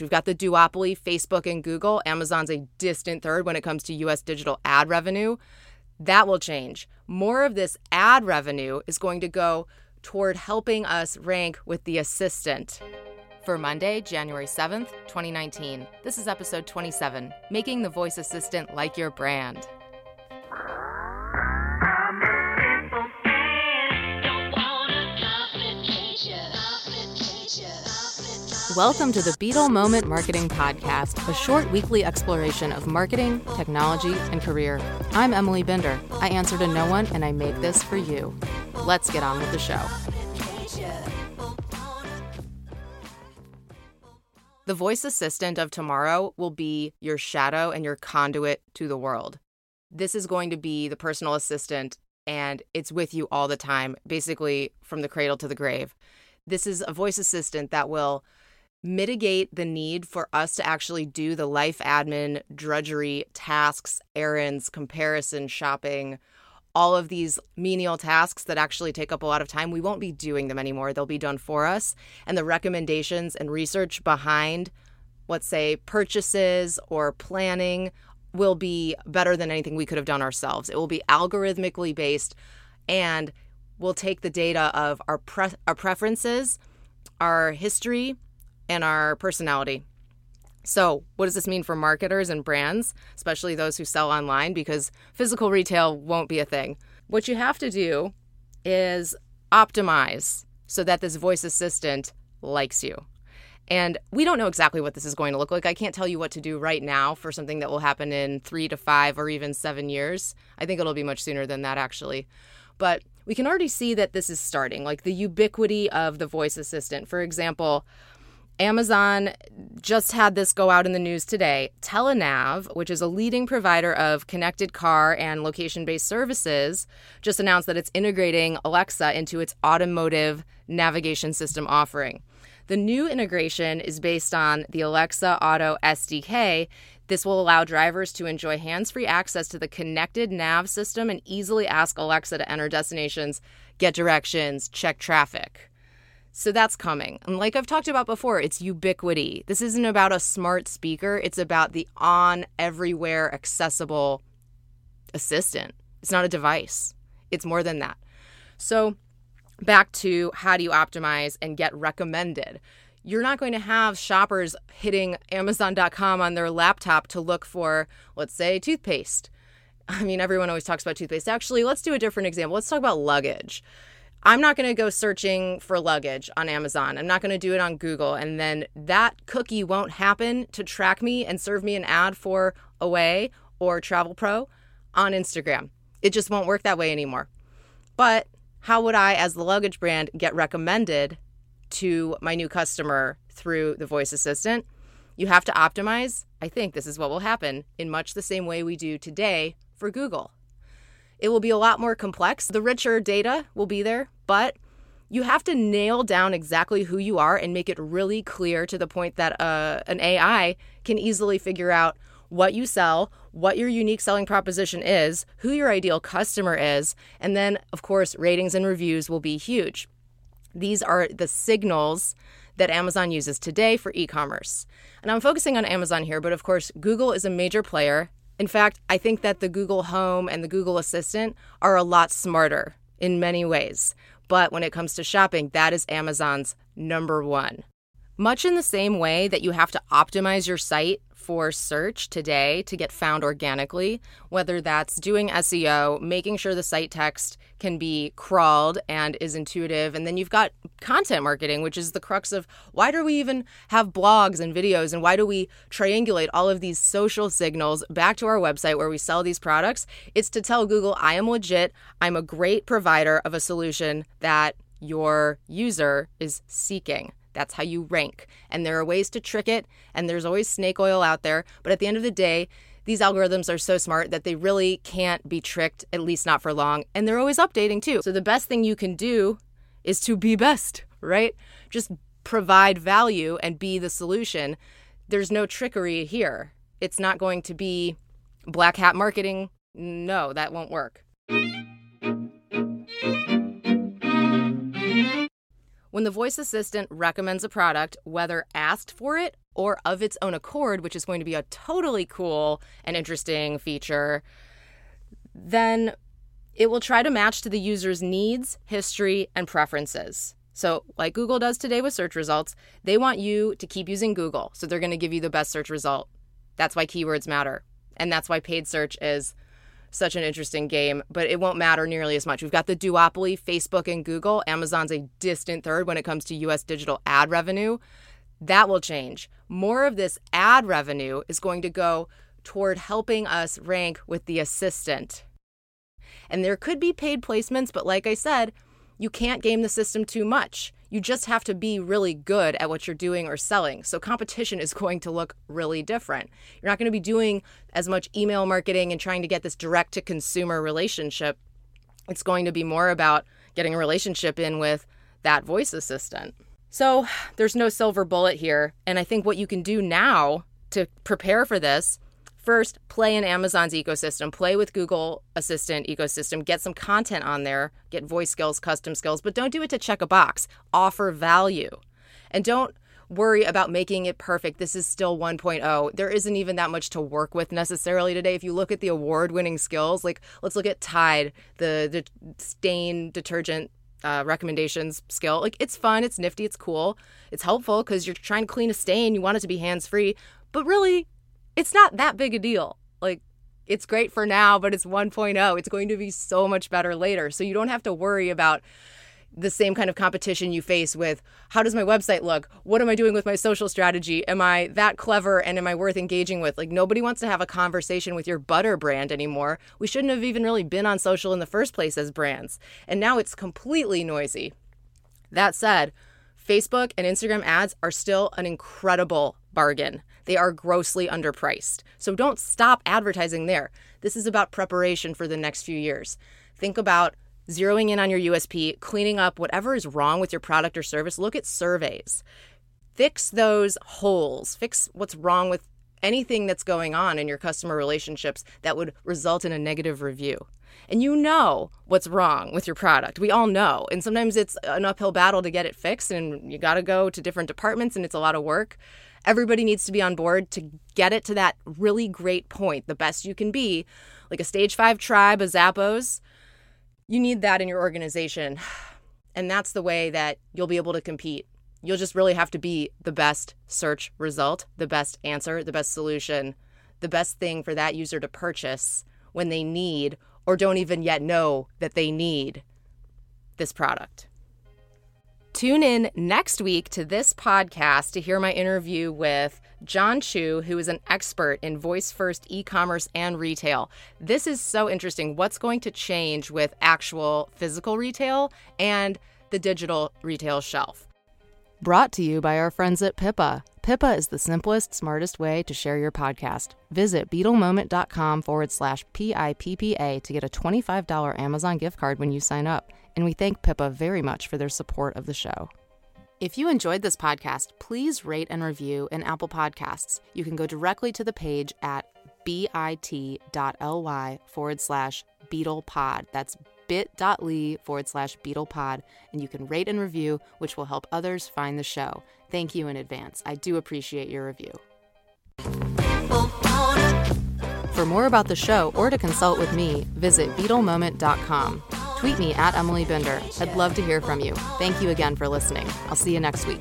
We've got the duopoly, Facebook and Google. Amazon's a distant third when it comes to US digital ad revenue. That will change. More of this ad revenue is going to go toward helping us rank with the assistant. For Monday, January 7th, 2019, this is episode 27 Making the Voice Assistant Like Your Brand. Welcome to the Beetle Moment Marketing Podcast, a short weekly exploration of marketing, technology, and career. I'm Emily Binder. I answer to no one, and I make this for you. Let's get on with the show. The voice assistant of tomorrow will be your shadow and your conduit to the world. This is going to be the personal assistant, and it's with you all the time, basically from the cradle to the grave. This is a voice assistant that will mitigate the need for us to actually do the life admin, drudgery, tasks, errands, comparison, shopping, all of these menial tasks that actually take up a lot of time. We won't be doing them anymore. They'll be done for us. And the recommendations and research behind, let's say, purchases or planning will be better than anything we could have done ourselves. It will be algorithmically based and we'll take the data of our pre- our preferences, our history, and our personality. So, what does this mean for marketers and brands, especially those who sell online because physical retail won't be a thing? What you have to do is optimize so that this voice assistant likes you. And we don't know exactly what this is going to look like. I can't tell you what to do right now for something that will happen in three to five or even seven years. I think it'll be much sooner than that, actually. But we can already see that this is starting, like the ubiquity of the voice assistant. For example, Amazon just had this go out in the news today. Telenav, which is a leading provider of connected car and location based services, just announced that it's integrating Alexa into its automotive navigation system offering. The new integration is based on the Alexa Auto SDK. This will allow drivers to enjoy hands free access to the connected nav system and easily ask Alexa to enter destinations, get directions, check traffic. So that's coming. And like I've talked about before, it's ubiquity. This isn't about a smart speaker, it's about the on everywhere accessible assistant. It's not a device, it's more than that. So, back to how do you optimize and get recommended? You're not going to have shoppers hitting Amazon.com on their laptop to look for, let's say, toothpaste. I mean, everyone always talks about toothpaste. Actually, let's do a different example. Let's talk about luggage. I'm not going to go searching for luggage on Amazon. I'm not going to do it on Google. And then that cookie won't happen to track me and serve me an ad for Away or Travel Pro on Instagram. It just won't work that way anymore. But how would I, as the luggage brand, get recommended to my new customer through the voice assistant? You have to optimize. I think this is what will happen in much the same way we do today for Google. It will be a lot more complex. The richer data will be there, but you have to nail down exactly who you are and make it really clear to the point that uh, an AI can easily figure out what you sell, what your unique selling proposition is, who your ideal customer is, and then, of course, ratings and reviews will be huge. These are the signals that Amazon uses today for e commerce. And I'm focusing on Amazon here, but of course, Google is a major player in fact, I think that the Google Home and the Google Assistant are a lot smarter in many ways. But when it comes to shopping, that is Amazon's number one. Much in the same way that you have to optimize your site for search today to get found organically, whether that's doing SEO, making sure the site text can be crawled and is intuitive. And then you've got content marketing, which is the crux of why do we even have blogs and videos and why do we triangulate all of these social signals back to our website where we sell these products? It's to tell Google, I am legit, I'm a great provider of a solution that your user is seeking. That's how you rank. And there are ways to trick it, and there's always snake oil out there. But at the end of the day, these algorithms are so smart that they really can't be tricked, at least not for long. And they're always updating too. So the best thing you can do is to be best, right? Just provide value and be the solution. There's no trickery here. It's not going to be black hat marketing. No, that won't work. When the voice assistant recommends a product, whether asked for it or of its own accord, which is going to be a totally cool and interesting feature, then it will try to match to the user's needs, history, and preferences. So, like Google does today with search results, they want you to keep using Google. So, they're going to give you the best search result. That's why keywords matter. And that's why paid search is such an interesting game, but it won't matter nearly as much. We've got the duopoly, Facebook and Google. Amazon's a distant third when it comes to US digital ad revenue. That will change. More of this ad revenue is going to go toward helping us rank with the assistant. And there could be paid placements, but like I said, you can't game the system too much. You just have to be really good at what you're doing or selling. So competition is going to look really different. You're not going to be doing as much email marketing and trying to get this direct to consumer relationship. It's going to be more about getting a relationship in with that voice assistant. So there's no silver bullet here. And I think what you can do now to prepare for this First, play in Amazon's ecosystem, play with Google Assistant ecosystem, get some content on there, get voice skills, custom skills, but don't do it to check a box. Offer value. And don't worry about making it perfect. This is still 1.0. There isn't even that much to work with necessarily today. If you look at the award winning skills, like let's look at Tide, the, the stain detergent uh, recommendations skill. Like it's fun, it's nifty, it's cool, it's helpful because you're trying to clean a stain, you want it to be hands free. But really, it's not that big a deal. Like, it's great for now, but it's 1.0. It's going to be so much better later. So you don't have to worry about the same kind of competition you face with how does my website look? What am I doing with my social strategy? Am I that clever and am I worth engaging with? Like, nobody wants to have a conversation with your butter brand anymore. We shouldn't have even really been on social in the first place as brands. And now it's completely noisy. That said, Facebook and Instagram ads are still an incredible bargain. They are grossly underpriced. So don't stop advertising there. This is about preparation for the next few years. Think about zeroing in on your USP, cleaning up whatever is wrong with your product or service. Look at surveys. Fix those holes. Fix what's wrong with anything that's going on in your customer relationships that would result in a negative review. And you know what's wrong with your product. We all know. And sometimes it's an uphill battle to get it fixed, and you got to go to different departments, and it's a lot of work. Everybody needs to be on board to get it to that really great point, the best you can be, like a stage five tribe, a Zappos. You need that in your organization. And that's the way that you'll be able to compete. You'll just really have to be the best search result, the best answer, the best solution, the best thing for that user to purchase when they need or don't even yet know that they need this product. Tune in next week to this podcast to hear my interview with John Chu, who is an expert in voice first e commerce and retail. This is so interesting. What's going to change with actual physical retail and the digital retail shelf? Brought to you by our friends at Pippa. Pippa is the simplest, smartest way to share your podcast. Visit beetlemoment.com forward slash PIPPA to get a $25 Amazon gift card when you sign up and we thank Pippa very much for their support of the show. If you enjoyed this podcast, please rate and review in Apple Podcasts. You can go directly to the page at bit.ly forward slash beetlepod. That's bit.ly forward slash beetlepod, and you can rate and review, which will help others find the show. Thank you in advance. I do appreciate your review. For more about the show or to consult with me, visit beetlemoment.com. Tweet me at Emily Binder. I'd love to hear from you. Thank you again for listening. I'll see you next week.